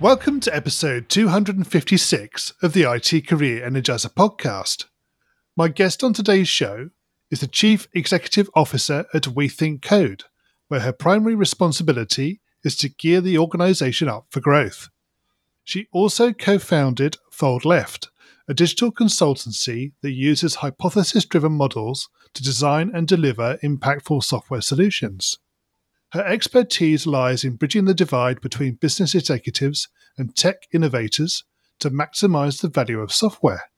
Welcome to episode 256 of the IT Career Energizer podcast. My guest on today's show is the Chief Executive Officer at We Think Code, where her primary responsibility is to gear the organization up for growth. She also co founded Fold Left, a digital consultancy that uses hypothesis driven models to design and deliver impactful software solutions. Her expertise lies in bridging the divide between business executives and tech innovators to maximize the value of software.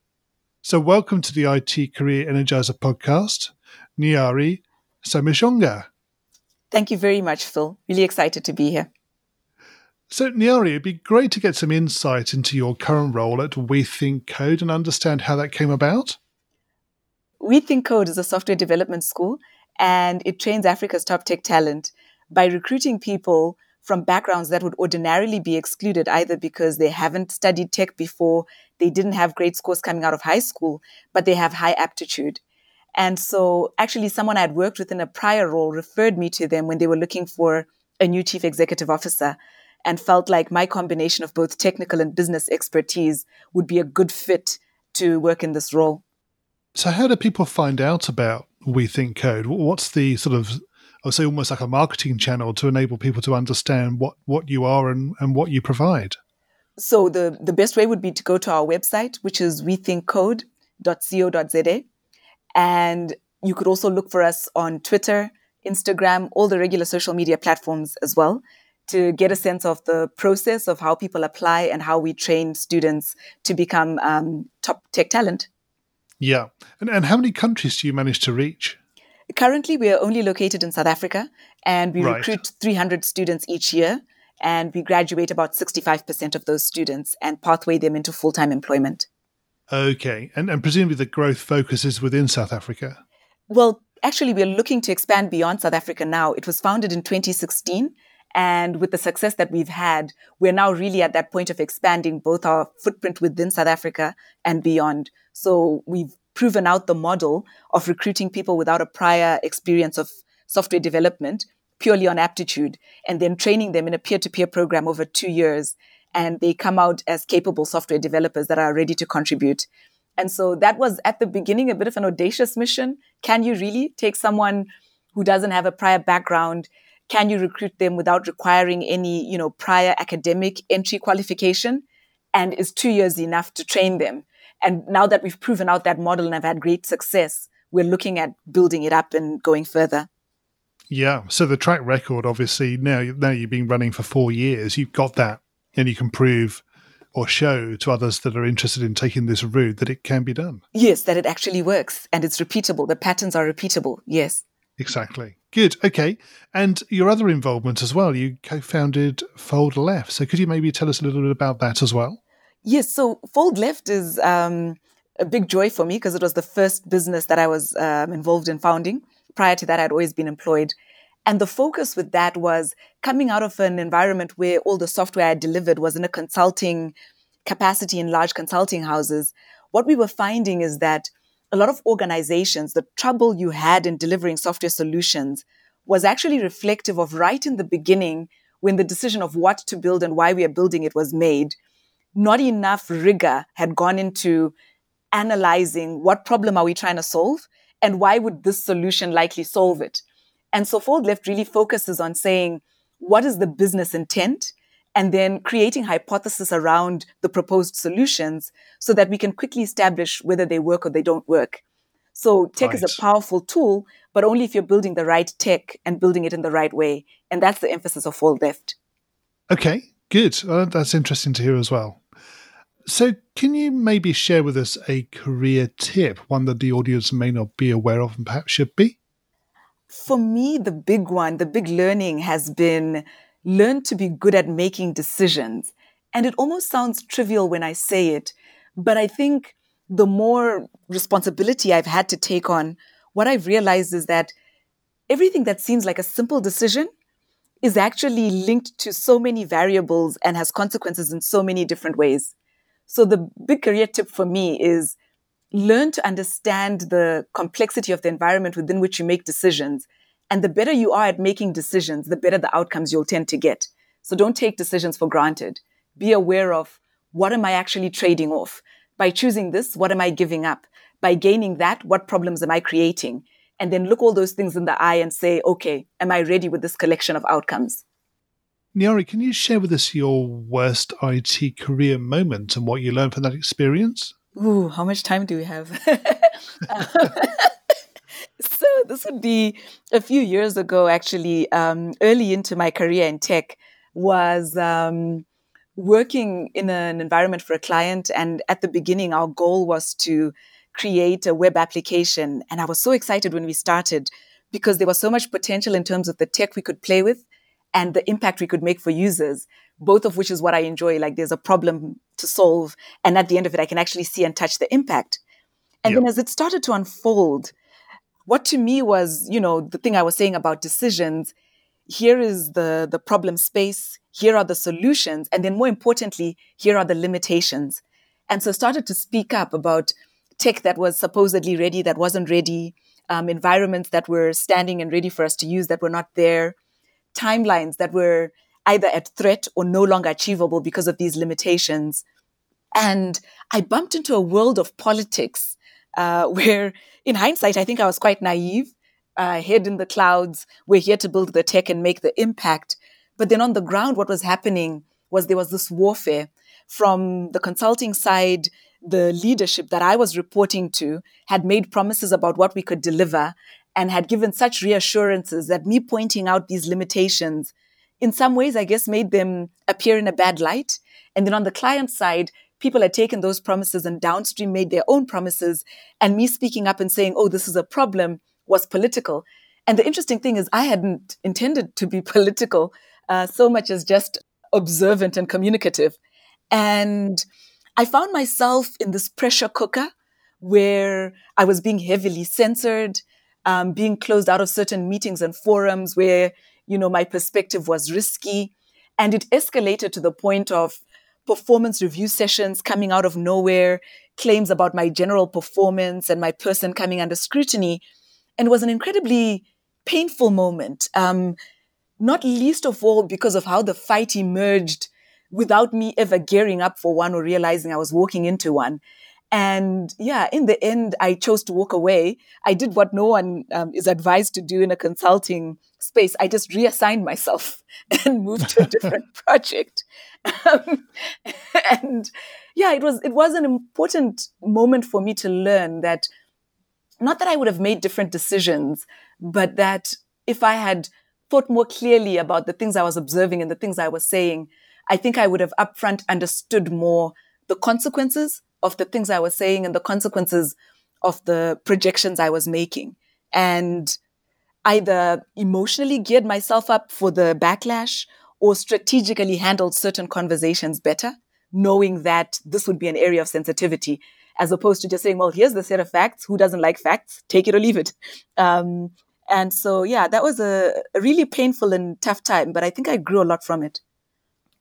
So, welcome to the IT Career Energizer podcast, Nyari Samushonga. Thank you very much, Phil. Really excited to be here. So, Nyari, it'd be great to get some insight into your current role at We Think Code and understand how that came about. We Think Code is a software development school and it trains Africa's top tech talent by recruiting people from backgrounds that would ordinarily be excluded either because they haven't studied tech before, they didn't have great scores coming out of high school, but they have high aptitude. And so, actually, someone I had worked with in a prior role referred me to them when they were looking for a new chief executive officer and felt like my combination of both technical and business expertise would be a good fit to work in this role. So, how do people find out about We Think Code? What's the sort of would say almost like a marketing channel to enable people to understand what, what you are and, and what you provide. So the, the best way would be to go to our website, which is wethinkcode.co.za. And you could also look for us on Twitter, Instagram, all the regular social media platforms as well to get a sense of the process of how people apply and how we train students to become um, top tech talent. Yeah. And, and how many countries do you manage to reach? Currently, we are only located in South Africa and we right. recruit 300 students each year. And we graduate about 65% of those students and pathway them into full time employment. Okay. And, and presumably the growth focus is within South Africa? Well, actually, we're looking to expand beyond South Africa now. It was founded in 2016. And with the success that we've had, we're now really at that point of expanding both our footprint within South Africa and beyond. So we've proven out the model of recruiting people without a prior experience of software development purely on aptitude and then training them in a peer-to-peer program over two years. And they come out as capable software developers that are ready to contribute. And so that was at the beginning a bit of an audacious mission. Can you really take someone who doesn't have a prior background? Can you recruit them without requiring any you know prior academic entry qualification? And is two years enough to train them and now that we've proven out that model and have had great success, we're looking at building it up and going further. Yeah. So the track record, obviously, now now you've been running for four years, you've got that, and you can prove or show to others that are interested in taking this route that it can be done. Yes, that it actually works and it's repeatable. The patterns are repeatable. Yes. Exactly. Good. Okay. And your other involvement as well, you co founded Fold Left. So could you maybe tell us a little bit about that as well? Yes, so Fold Left is um, a big joy for me because it was the first business that I was um, involved in founding. Prior to that, I'd always been employed. And the focus with that was coming out of an environment where all the software I delivered was in a consulting capacity in large consulting houses. What we were finding is that a lot of organizations, the trouble you had in delivering software solutions was actually reflective of right in the beginning when the decision of what to build and why we are building it was made not enough rigor had gone into analyzing what problem are we trying to solve and why would this solution likely solve it. And so Fold Left really focuses on saying, what is the business intent? And then creating hypothesis around the proposed solutions so that we can quickly establish whether they work or they don't work. So tech right. is a powerful tool, but only if you're building the right tech and building it in the right way. And that's the emphasis of Fold Left. Okay, good. Uh, that's interesting to hear as well. So, can you maybe share with us a career tip, one that the audience may not be aware of and perhaps should be? For me, the big one, the big learning has been learn to be good at making decisions. And it almost sounds trivial when I say it, but I think the more responsibility I've had to take on, what I've realized is that everything that seems like a simple decision is actually linked to so many variables and has consequences in so many different ways. So the big career tip for me is learn to understand the complexity of the environment within which you make decisions. And the better you are at making decisions, the better the outcomes you'll tend to get. So don't take decisions for granted. Be aware of what am I actually trading off? By choosing this, what am I giving up? By gaining that, what problems am I creating? and then look all those things in the eye and say, okay, am I ready with this collection of outcomes? Nyari, can you share with us your worst IT career moment and what you learned from that experience? Ooh, how much time do we have? so this would be a few years ago, actually, um, early into my career in tech, was um, working in an environment for a client. And at the beginning, our goal was to create a web application. And I was so excited when we started because there was so much potential in terms of the tech we could play with and the impact we could make for users, both of which is what I enjoy. Like there's a problem to solve. And at the end of it, I can actually see and touch the impact. And yep. then as it started to unfold, what to me was, you know, the thing I was saying about decisions. Here is the, the problem space. Here are the solutions. And then more importantly, here are the limitations. And so started to speak up about tech that was supposedly ready that wasn't ready, um, environments that were standing and ready for us to use that were not there, timelines that were either at threat or no longer achievable because of these limitations. And I bumped into a world of politics uh, where, in hindsight, I think I was quite naive. Uh, head in the clouds, we're here to build the tech and make the impact. But then on the ground, what was happening was there was this warfare from the consulting side the leadership that I was reporting to had made promises about what we could deliver and had given such reassurances that me pointing out these limitations in some ways, I guess, made them appear in a bad light. And then on the client side, people had taken those promises and downstream made their own promises. And me speaking up and saying, oh, this is a problem was political. And the interesting thing is, I hadn't intended to be political uh, so much as just observant and communicative. And I found myself in this pressure cooker where I was being heavily censored, um, being closed out of certain meetings and forums where, you know, my perspective was risky. And it escalated to the point of performance review sessions coming out of nowhere, claims about my general performance and my person coming under scrutiny. And was an incredibly painful moment, um, not least of all because of how the fight emerged without me ever gearing up for one or realizing I was walking into one. And yeah, in the end, I chose to walk away. I did what no one um, is advised to do in a consulting space. I just reassigned myself and moved to a different project. Um, and yeah, it was it was an important moment for me to learn that not that I would have made different decisions, but that if I had thought more clearly about the things I was observing and the things I was saying, I think I would have upfront understood more the consequences of the things I was saying and the consequences of the projections I was making. And either emotionally geared myself up for the backlash or strategically handled certain conversations better, knowing that this would be an area of sensitivity, as opposed to just saying, well, here's the set of facts. Who doesn't like facts? Take it or leave it. Um, and so, yeah, that was a, a really painful and tough time, but I think I grew a lot from it.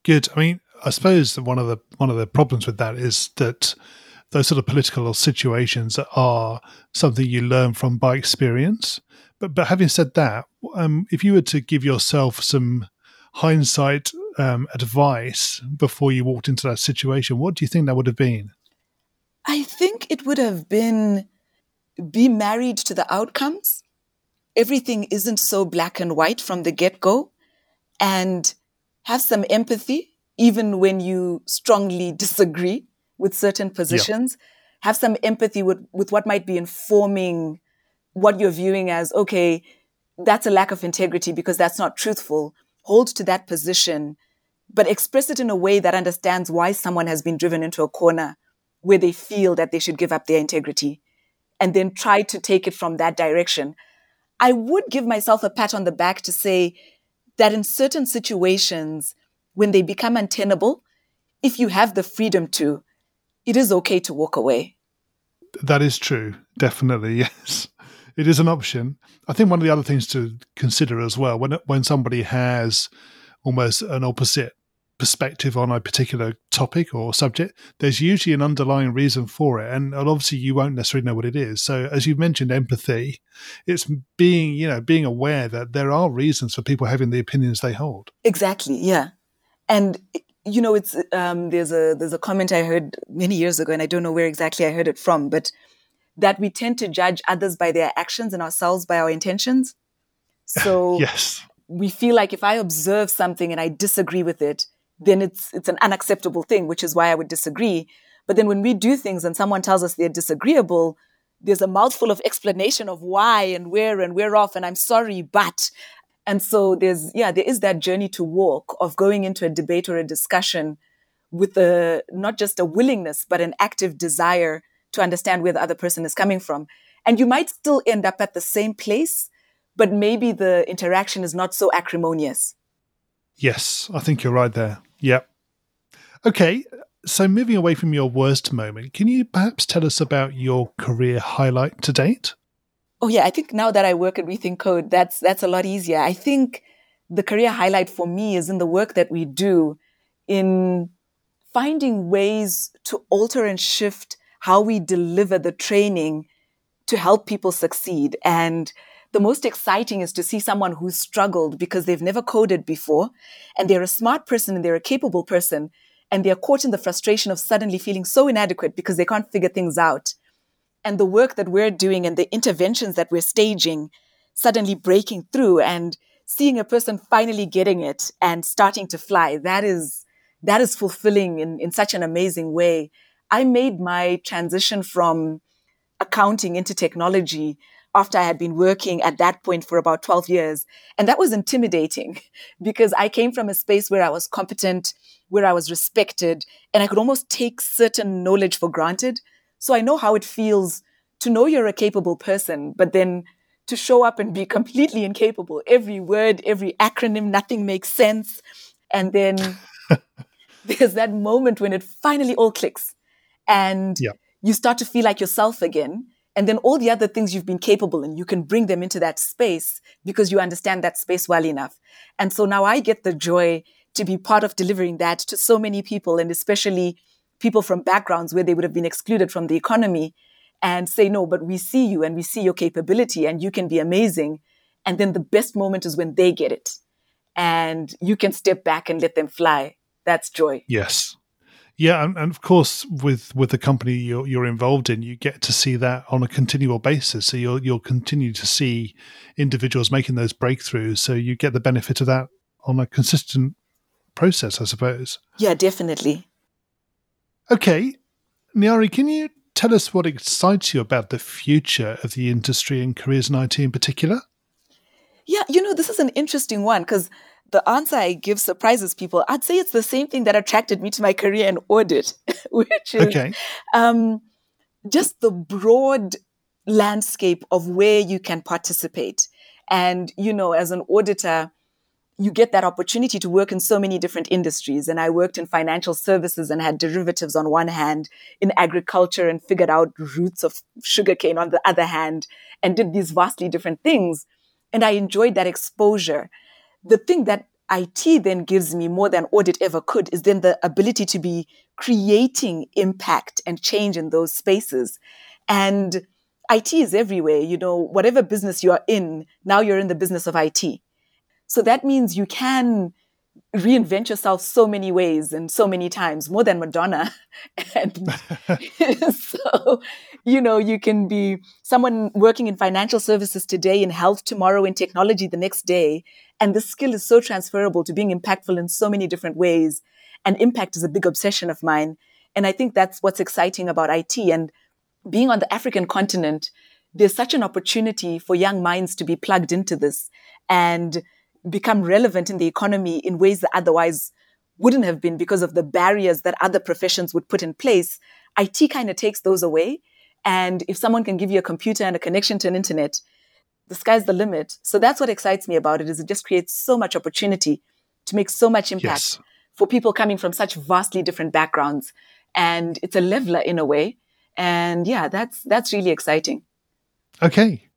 Good. I mean, I suppose one of the one of the problems with that is that those sort of political situations are something you learn from by experience. But but having said that, um, if you were to give yourself some hindsight um, advice before you walked into that situation, what do you think that would have been? I think it would have been be married to the outcomes. Everything isn't so black and white from the get go, and have some empathy, even when you strongly disagree with certain positions. Yeah. Have some empathy with, with what might be informing what you're viewing as, okay, that's a lack of integrity because that's not truthful. Hold to that position, but express it in a way that understands why someone has been driven into a corner where they feel that they should give up their integrity and then try to take it from that direction. I would give myself a pat on the back to say, that in certain situations, when they become untenable, if you have the freedom to, it is okay to walk away. That is true. Definitely, yes. It is an option. I think one of the other things to consider as well when when somebody has almost an opposite perspective on a particular topic or subject, there's usually an underlying reason for it. And obviously you won't necessarily know what it is. So as you've mentioned empathy, it's being, you know, being aware that there are reasons for people having the opinions they hold. Exactly. Yeah. And you know, it's um, there's a there's a comment I heard many years ago, and I don't know where exactly I heard it from, but that we tend to judge others by their actions and ourselves by our intentions. So yes, we feel like if I observe something and I disagree with it, then it's it's an unacceptable thing, which is why I would disagree. But then when we do things and someone tells us they're disagreeable, there's a mouthful of explanation of why and where and where off, and I'm sorry, but. And so there's yeah, there is that journey to walk of going into a debate or a discussion with a not just a willingness, but an active desire to understand where the other person is coming from. And you might still end up at the same place, but maybe the interaction is not so acrimonious. Yes, I think you're right there. Yep. Okay, so moving away from your worst moment, can you perhaps tell us about your career highlight to date? Oh yeah, I think now that I work at We Think Code, that's that's a lot easier. I think the career highlight for me is in the work that we do in finding ways to alter and shift how we deliver the training to help people succeed and the most exciting is to see someone who's struggled because they've never coded before and they're a smart person and they're a capable person and they're caught in the frustration of suddenly feeling so inadequate because they can't figure things out. And the work that we're doing and the interventions that we're staging suddenly breaking through and seeing a person finally getting it and starting to fly, that is, that is fulfilling in, in such an amazing way. I made my transition from accounting into technology after I had been working at that point for about 12 years. And that was intimidating because I came from a space where I was competent, where I was respected, and I could almost take certain knowledge for granted. So I know how it feels to know you're a capable person, but then to show up and be completely incapable. Every word, every acronym, nothing makes sense. And then there's that moment when it finally all clicks and yeah. you start to feel like yourself again and then all the other things you've been capable in, you can bring them into that space because you understand that space well enough. And so now I get the joy to be part of delivering that to so many people, and especially people from backgrounds where they would have been excluded from the economy and say, no, but we see you and we see your capability and you can be amazing. And then the best moment is when they get it and you can step back and let them fly. That's joy. Yes. Yeah, and, and, of course, with with the company you're, you're involved in, you get to see that on a continual basis. So you'll you'll continue to see individuals making those breakthroughs. So you get the benefit of that on a consistent process, I suppose. Yeah, definitely. Okay, Nyari, can you tell us what excites you about the future of the industry and careers in IT in particular? Yeah, you know, this is an interesting one because the answer I give surprises people. I'd say it's the same thing that attracted me to my career in audit, which is okay. um, just the broad landscape of where you can participate. And, you know, as an auditor, you get that opportunity to work in so many different industries. And I worked in financial services and had derivatives on one hand, in agriculture and figured out roots of sugarcane on the other hand, and did these vastly different things. And I enjoyed that exposure the thing that IT then gives me more than audit ever could is then the ability to be creating impact and change in those spaces. And IT is everywhere. You know, whatever business you are in, now you're in the business of IT. So that means you can reinvent yourself so many ways and so many times, more than Madonna. and so, you know, you can be someone working in financial services today, in health tomorrow, in technology the next day. And the skill is so transferable to being impactful in so many different ways. And impact is a big obsession of mine. And I think that's what's exciting about IT. And being on the African continent, there's such an opportunity for young minds to be plugged into this. And become relevant in the economy in ways that otherwise wouldn't have been because of the barriers that other professions would put in place, IT kind of takes those away. And if someone can give you a computer and a connection to an internet, the sky's the limit. So that's what excites me about it is it just creates so much opportunity to make so much impact yes. for people coming from such vastly different backgrounds. And it's a leveler in a way. And yeah, that's that's really exciting. Okay.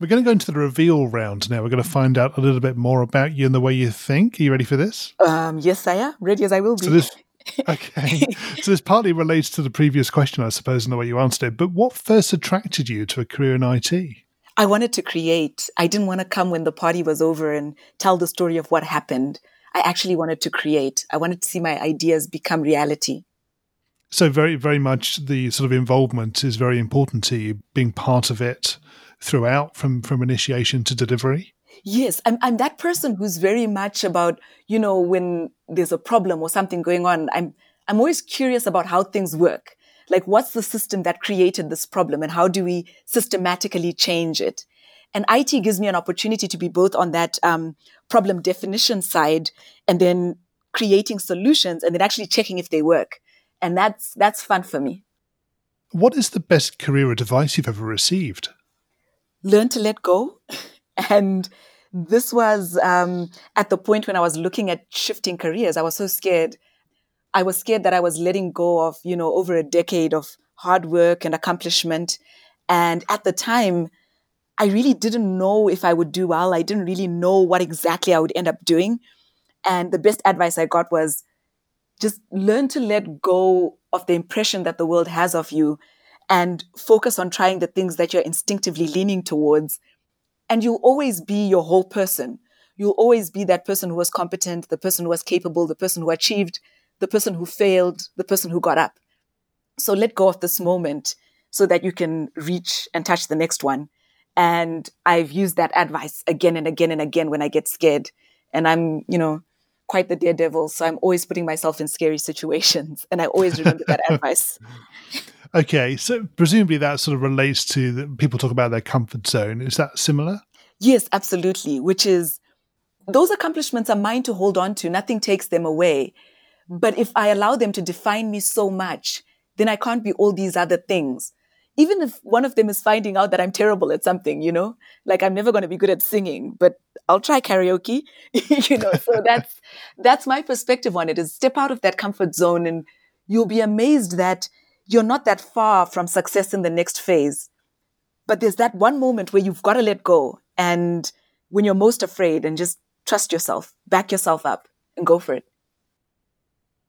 We're going to go into the reveal round now. We're going to find out a little bit more about you and the way you think. Are you ready for this? Um, yes, I am. Ready as I will be. So this, okay. so this partly relates to the previous question, I suppose, and the way you answered it. But what first attracted you to a career in IT? I wanted to create. I didn't want to come when the party was over and tell the story of what happened. I actually wanted to create. I wanted to see my ideas become reality. So very, very much the sort of involvement is very important to you, being part of it throughout from from initiation to delivery? Yes I'm, I'm that person who's very much about you know when there's a problem or something going on i'm i'm always curious about how things work. Like what's the system that created this problem and how do we systematically change it? And it gives me an opportunity to be both on that um, problem definition side and then creating solutions and then actually checking if they work. And that's that's fun for me. What is the best career advice you've ever received learn to let go. And this was um, at the point when I was looking at shifting careers. I was so scared. I was scared that I was letting go of, you know, over a decade of hard work and accomplishment. And at the time, I really didn't know if I would do well. I didn't really know what exactly I would end up doing. And the best advice I got was just learn to let go of the impression that the world has of you and focus on trying the things that you're instinctively leaning towards. And you'll always be your whole person. You'll always be that person who was competent, the person who was capable, the person who achieved, the person who failed, the person who got up. So let go of this moment so that you can reach and touch the next one. And I've used that advice again and again and again when I get scared. And I'm, you know, quite the daredevil. So I'm always putting myself in scary situations. And I always remember that advice. Okay, so presumably that sort of relates to the, people talk about their comfort zone. Is that similar? Yes, absolutely. Which is those accomplishments are mine to hold on to. Nothing takes them away. But if I allow them to define me so much, then I can't be all these other things. Even if one of them is finding out that I'm terrible at something, you know, like I'm never going to be good at singing, but I'll try karaoke, you know. So that's that's my perspective on it. Is step out of that comfort zone, and you'll be amazed that you're not that far from success in the next phase. But there's that one moment where you've got to let go. And when you're most afraid, and just trust yourself, back yourself up, and go for it.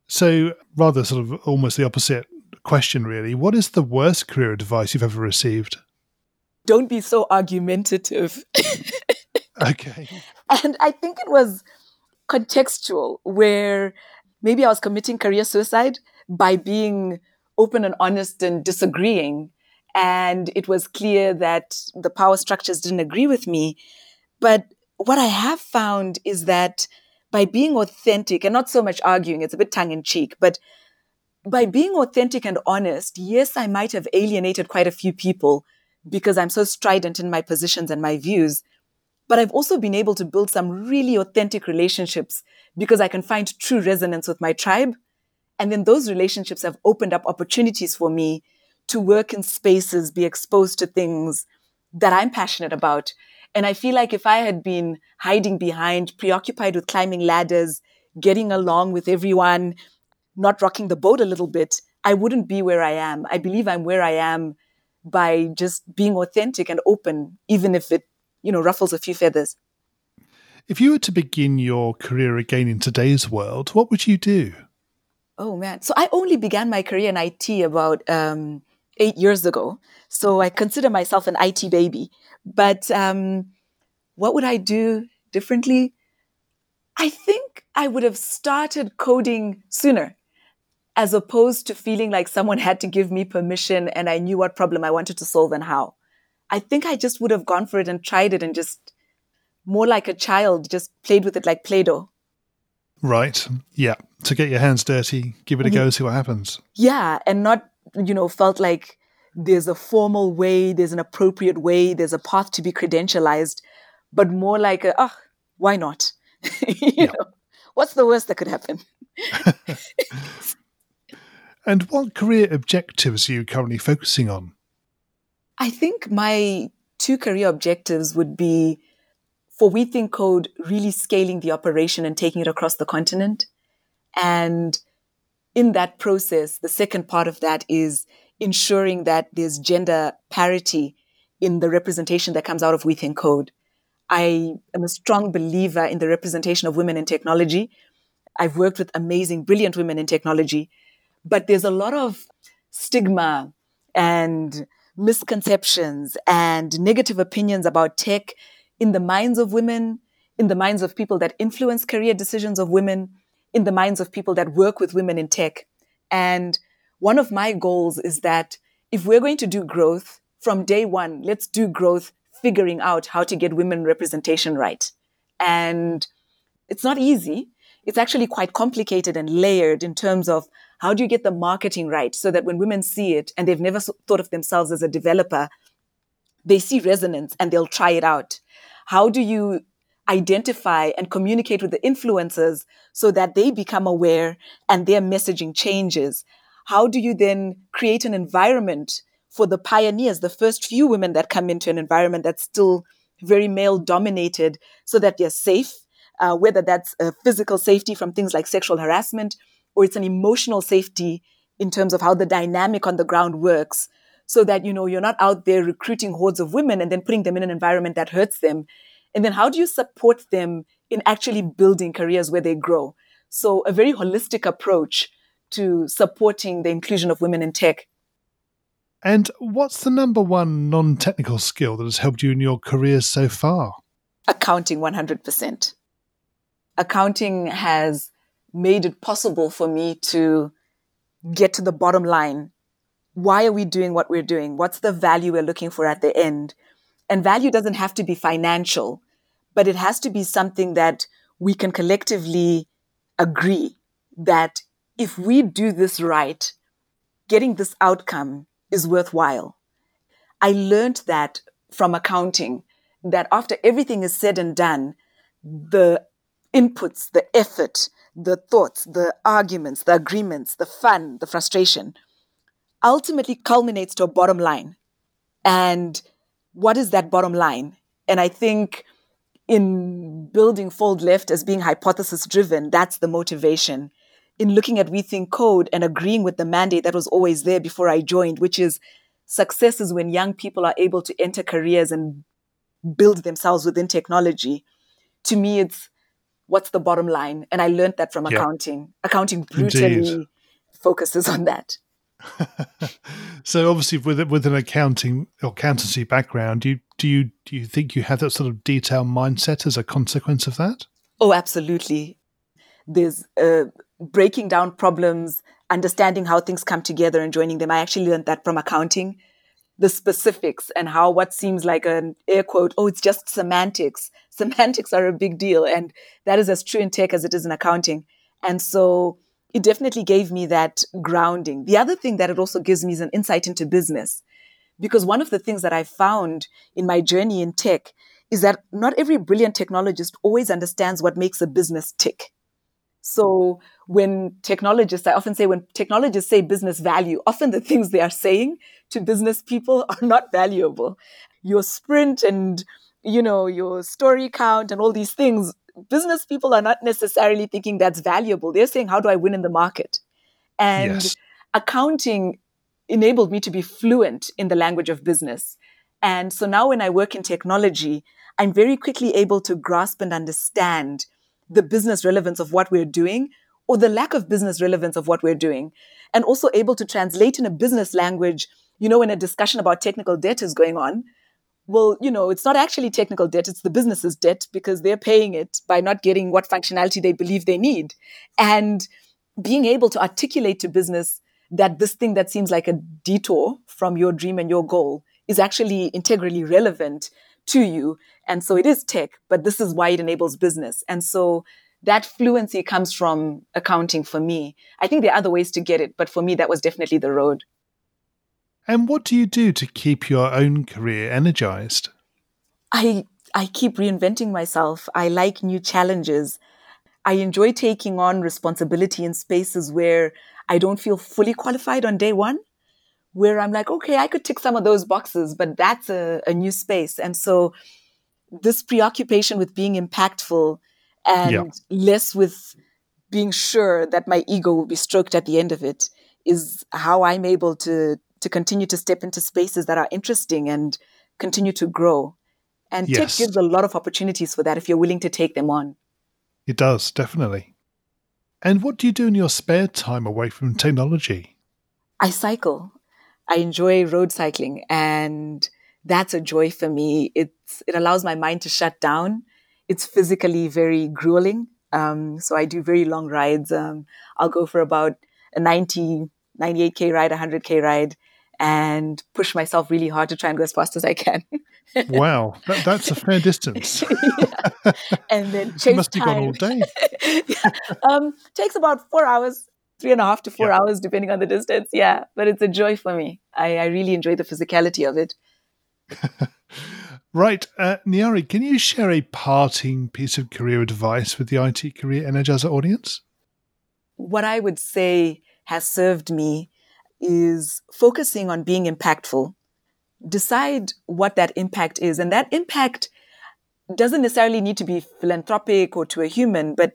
So, rather sort of almost the opposite question, really. What is the worst career advice you've ever received? Don't be so argumentative. okay. And I think it was contextual, where maybe I was committing career suicide by being open and honest and disagreeing. And it was clear that the power structures didn't agree with me. But what I have found is that by being authentic and not so much arguing, it's a bit tongue in cheek, but by being authentic and honest, yes, I might have alienated quite a few people because I'm so strident in my positions and my views. But I've also been able to build some really authentic relationships because I can find true resonance with my tribe and then those relationships have opened up opportunities for me to work in spaces, be exposed to things that I'm passionate about. And I feel like if I had been hiding behind, preoccupied with climbing ladders, getting along with everyone, not rocking the boat a little bit, I wouldn't be where I am. I believe I'm where I am by just being authentic and open, even if it, you know, ruffles a few feathers. If you were to begin your career again in today's world, what would you do? Oh man. So I only began my career in IT about um, eight years ago. So I consider myself an IT baby. But um, what would I do differently? I think I would have started coding sooner as opposed to feeling like someone had to give me permission and I knew what problem I wanted to solve and how. I think I just would have gone for it and tried it and just more like a child, just played with it like Play Doh. Right. Yeah. To get your hands dirty, give it a go, mm-hmm. see what happens. Yeah. And not, you know, felt like there's a formal way, there's an appropriate way, there's a path to be credentialized, but more like, a, oh, why not? you yeah. know, what's the worst that could happen? and what career objectives are you currently focusing on? I think my two career objectives would be for We Think Code, really scaling the operation and taking it across the continent. And in that process, the second part of that is ensuring that there's gender parity in the representation that comes out of We Think Code. I am a strong believer in the representation of women in technology. I've worked with amazing, brilliant women in technology, but there's a lot of stigma and misconceptions and negative opinions about tech in the minds of women, in the minds of people that influence career decisions of women, in the minds of people that work with women in tech. And one of my goals is that if we're going to do growth from day one, let's do growth figuring out how to get women representation right. And it's not easy. It's actually quite complicated and layered in terms of how do you get the marketing right so that when women see it and they've never thought of themselves as a developer, they see resonance and they'll try it out. How do you identify and communicate with the influencers so that they become aware and their messaging changes? How do you then create an environment for the pioneers, the first few women that come into an environment that's still very male dominated, so that they're safe, uh, whether that's physical safety from things like sexual harassment or it's an emotional safety in terms of how the dynamic on the ground works so that you know you're not out there recruiting hordes of women and then putting them in an environment that hurts them and then how do you support them in actually building careers where they grow so a very holistic approach to supporting the inclusion of women in tech and what's the number one non technical skill that has helped you in your career so far? Accounting 100%. Accounting has made it possible for me to get to the bottom line. Why are we doing what we're doing? What's the value we're looking for at the end? And value doesn't have to be financial, but it has to be something that we can collectively agree that if we do this right, getting this outcome is worthwhile. I learned that from accounting that after everything is said and done, the inputs, the effort, the thoughts, the arguments, the agreements, the fun, the frustration ultimately culminates to a bottom line. And what is that bottom line? And I think in building Fold Left as being hypothesis driven, that's the motivation in looking at We Think Code and agreeing with the mandate that was always there before I joined, which is success is when young people are able to enter careers and build themselves within technology. To me, it's what's the bottom line? And I learned that from accounting. Accounting brutally Indeed. focuses on that. so obviously with with an accounting or accountancy background, do you do you do you think you have that sort of detailed mindset as a consequence of that? Oh, absolutely. There's a breaking down problems, understanding how things come together and joining them. I actually learned that from accounting, the specifics and how what seems like an air quote, oh, it's just semantics. Semantics are a big deal. And that is as true in tech as it is in accounting. And so it definitely gave me that grounding. The other thing that it also gives me is an insight into business. Because one of the things that I found in my journey in tech is that not every brilliant technologist always understands what makes a business tick. So when technologists, I often say when technologists say business value, often the things they are saying to business people are not valuable. Your sprint and, you know, your story count and all these things, business people are not necessarily thinking that's valuable. They're saying, how do I win in the market? And yes. accounting enabled me to be fluent in the language of business. And so now when I work in technology, I'm very quickly able to grasp and understand the business relevance of what we're doing or the lack of business relevance of what we're doing. And also able to translate in a business language, you know, when a discussion about technical debt is going on, well, you know, it's not actually technical debt, it's the business's debt because they're paying it by not getting what functionality they believe they need. And being able to articulate to business that this thing that seems like a detour from your dream and your goal is actually integrally relevant to you. And so it is tech, but this is why it enables business. And so that fluency comes from accounting for me. I think there are other ways to get it, but for me, that was definitely the road. And what do you do to keep your own career energized? I I keep reinventing myself. I like new challenges. I enjoy taking on responsibility in spaces where I don't feel fully qualified on day one where I'm like, okay, I could tick some of those boxes, but that's a, a new space. And so this preoccupation with being impactful and yeah. less with being sure that my ego will be stroked at the end of it is how I'm able to to continue to step into spaces that are interesting and continue to grow. And Yes. tech gives a lot of opportunities for that if you're willing to take them on. It does, definitely. And what do you do in your spare time away from technology? I cycle. I enjoy road cycling and that's a joy for me. It's it allows my mind to shut down. It's physically very grueling. Um, so I do very long rides. Um, I'll go for about a 90, 98k ride, 100k ride, and push myself really hard to try and go as fast as I can. Wow, that, that's a fair distance. Yeah. And then chase must have gone all day. um, takes about four hours, three and a half to four Yeah. hours, depending on the distance. Yeah, but it's a joy for me. I, I really enjoy the physicality of it. Right, uh, Nyari, can you share a parting piece of career advice with the IT Career Energizer audience? What I would say has served me is focusing on being impactful. Decide what that impact is. And that impact doesn't necessarily need to be philanthropic or to a human, but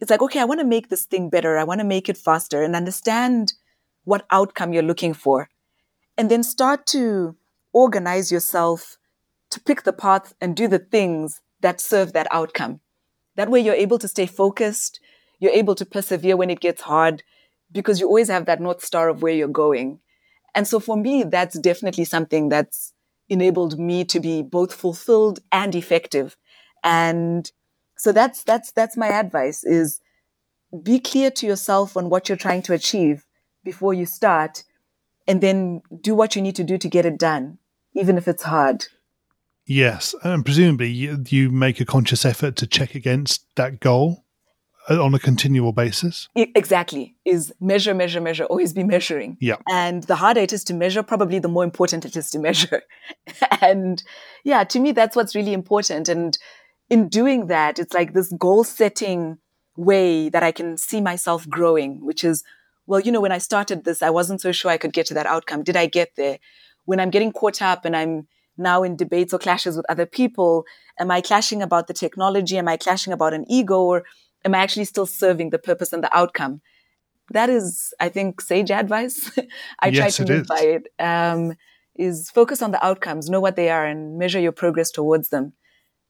it's like, okay, I want to make this thing better. I want to make it faster and understand what outcome you're looking for. And then start to organize yourself to pick the path and do the things that serve that outcome. That way you're able to stay focused. You're able to persevere when it gets hard because you always have that North Star of where you're going. And so for me, that's definitely something that's enabled me to be both fulfilled and effective. And so that's, that's, that's my advice is be clear to yourself on what you're trying to achieve before you start and then do what you need to do to get it done, even if it's hard. Yes, and presumably you, you make a conscious effort to check against that goal Uh, on a continual basis. Exactly. Is measure, measure, measure, always be measuring. Yeah. And the harder it is to measure, probably the more important it is to measure. and yeah, to me, that's what's really important. And in doing that, it's like this goal setting way that I can see myself growing, which is, well, you know, when I started this, I wasn't so sure I could get to that outcome. Did I get there? When I'm getting caught up and I'm now in debates or clashes with other people, am I clashing about the technology? Am I clashing about an ego? Or am I actually still serving the purpose and the outcome? That is, I think, sage advice. I Yes, try to live by it. Um, is focus on the outcomes, know what they are, and measure your progress towards them.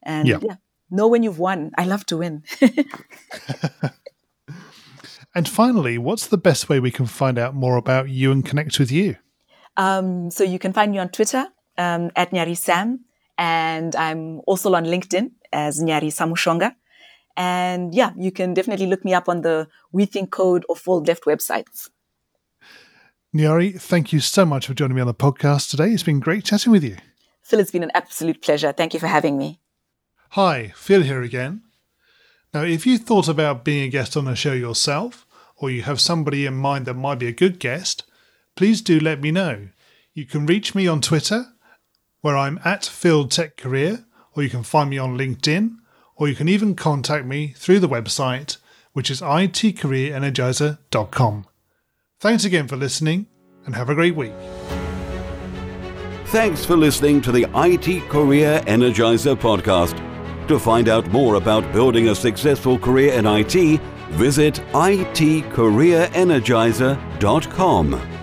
And Yeah. yeah, know when you've won. I love to win. And finally, what's the best way we can find out more about you and connect with you? Um, so you can find me on Twitter um, at Nyari Sam, and I'm also on LinkedIn as Nyari Samushonga. And yeah, you can definitely look me up on the We Think Code or Fold Left websites. Nyari, thank you so much for joining me on the podcast today. It's been great chatting with you. Phil, it's been an absolute pleasure. Thank you for having me. Hi, Phil here again. Now, if you thought about being a guest on a show yourself, or you have somebody in mind that might be a good guest, please do let me know. You can reach me on Twitter, where I'm at Phil Tech Career, or you can find me on LinkedIn, or you can even contact me through the website, which is itcareerenergizer.com. Thanks again for listening, and have a great week. Thanks for listening to the IT Career Energizer podcast. To find out more about building a successful career in IT, visit itcareerenergizer.com.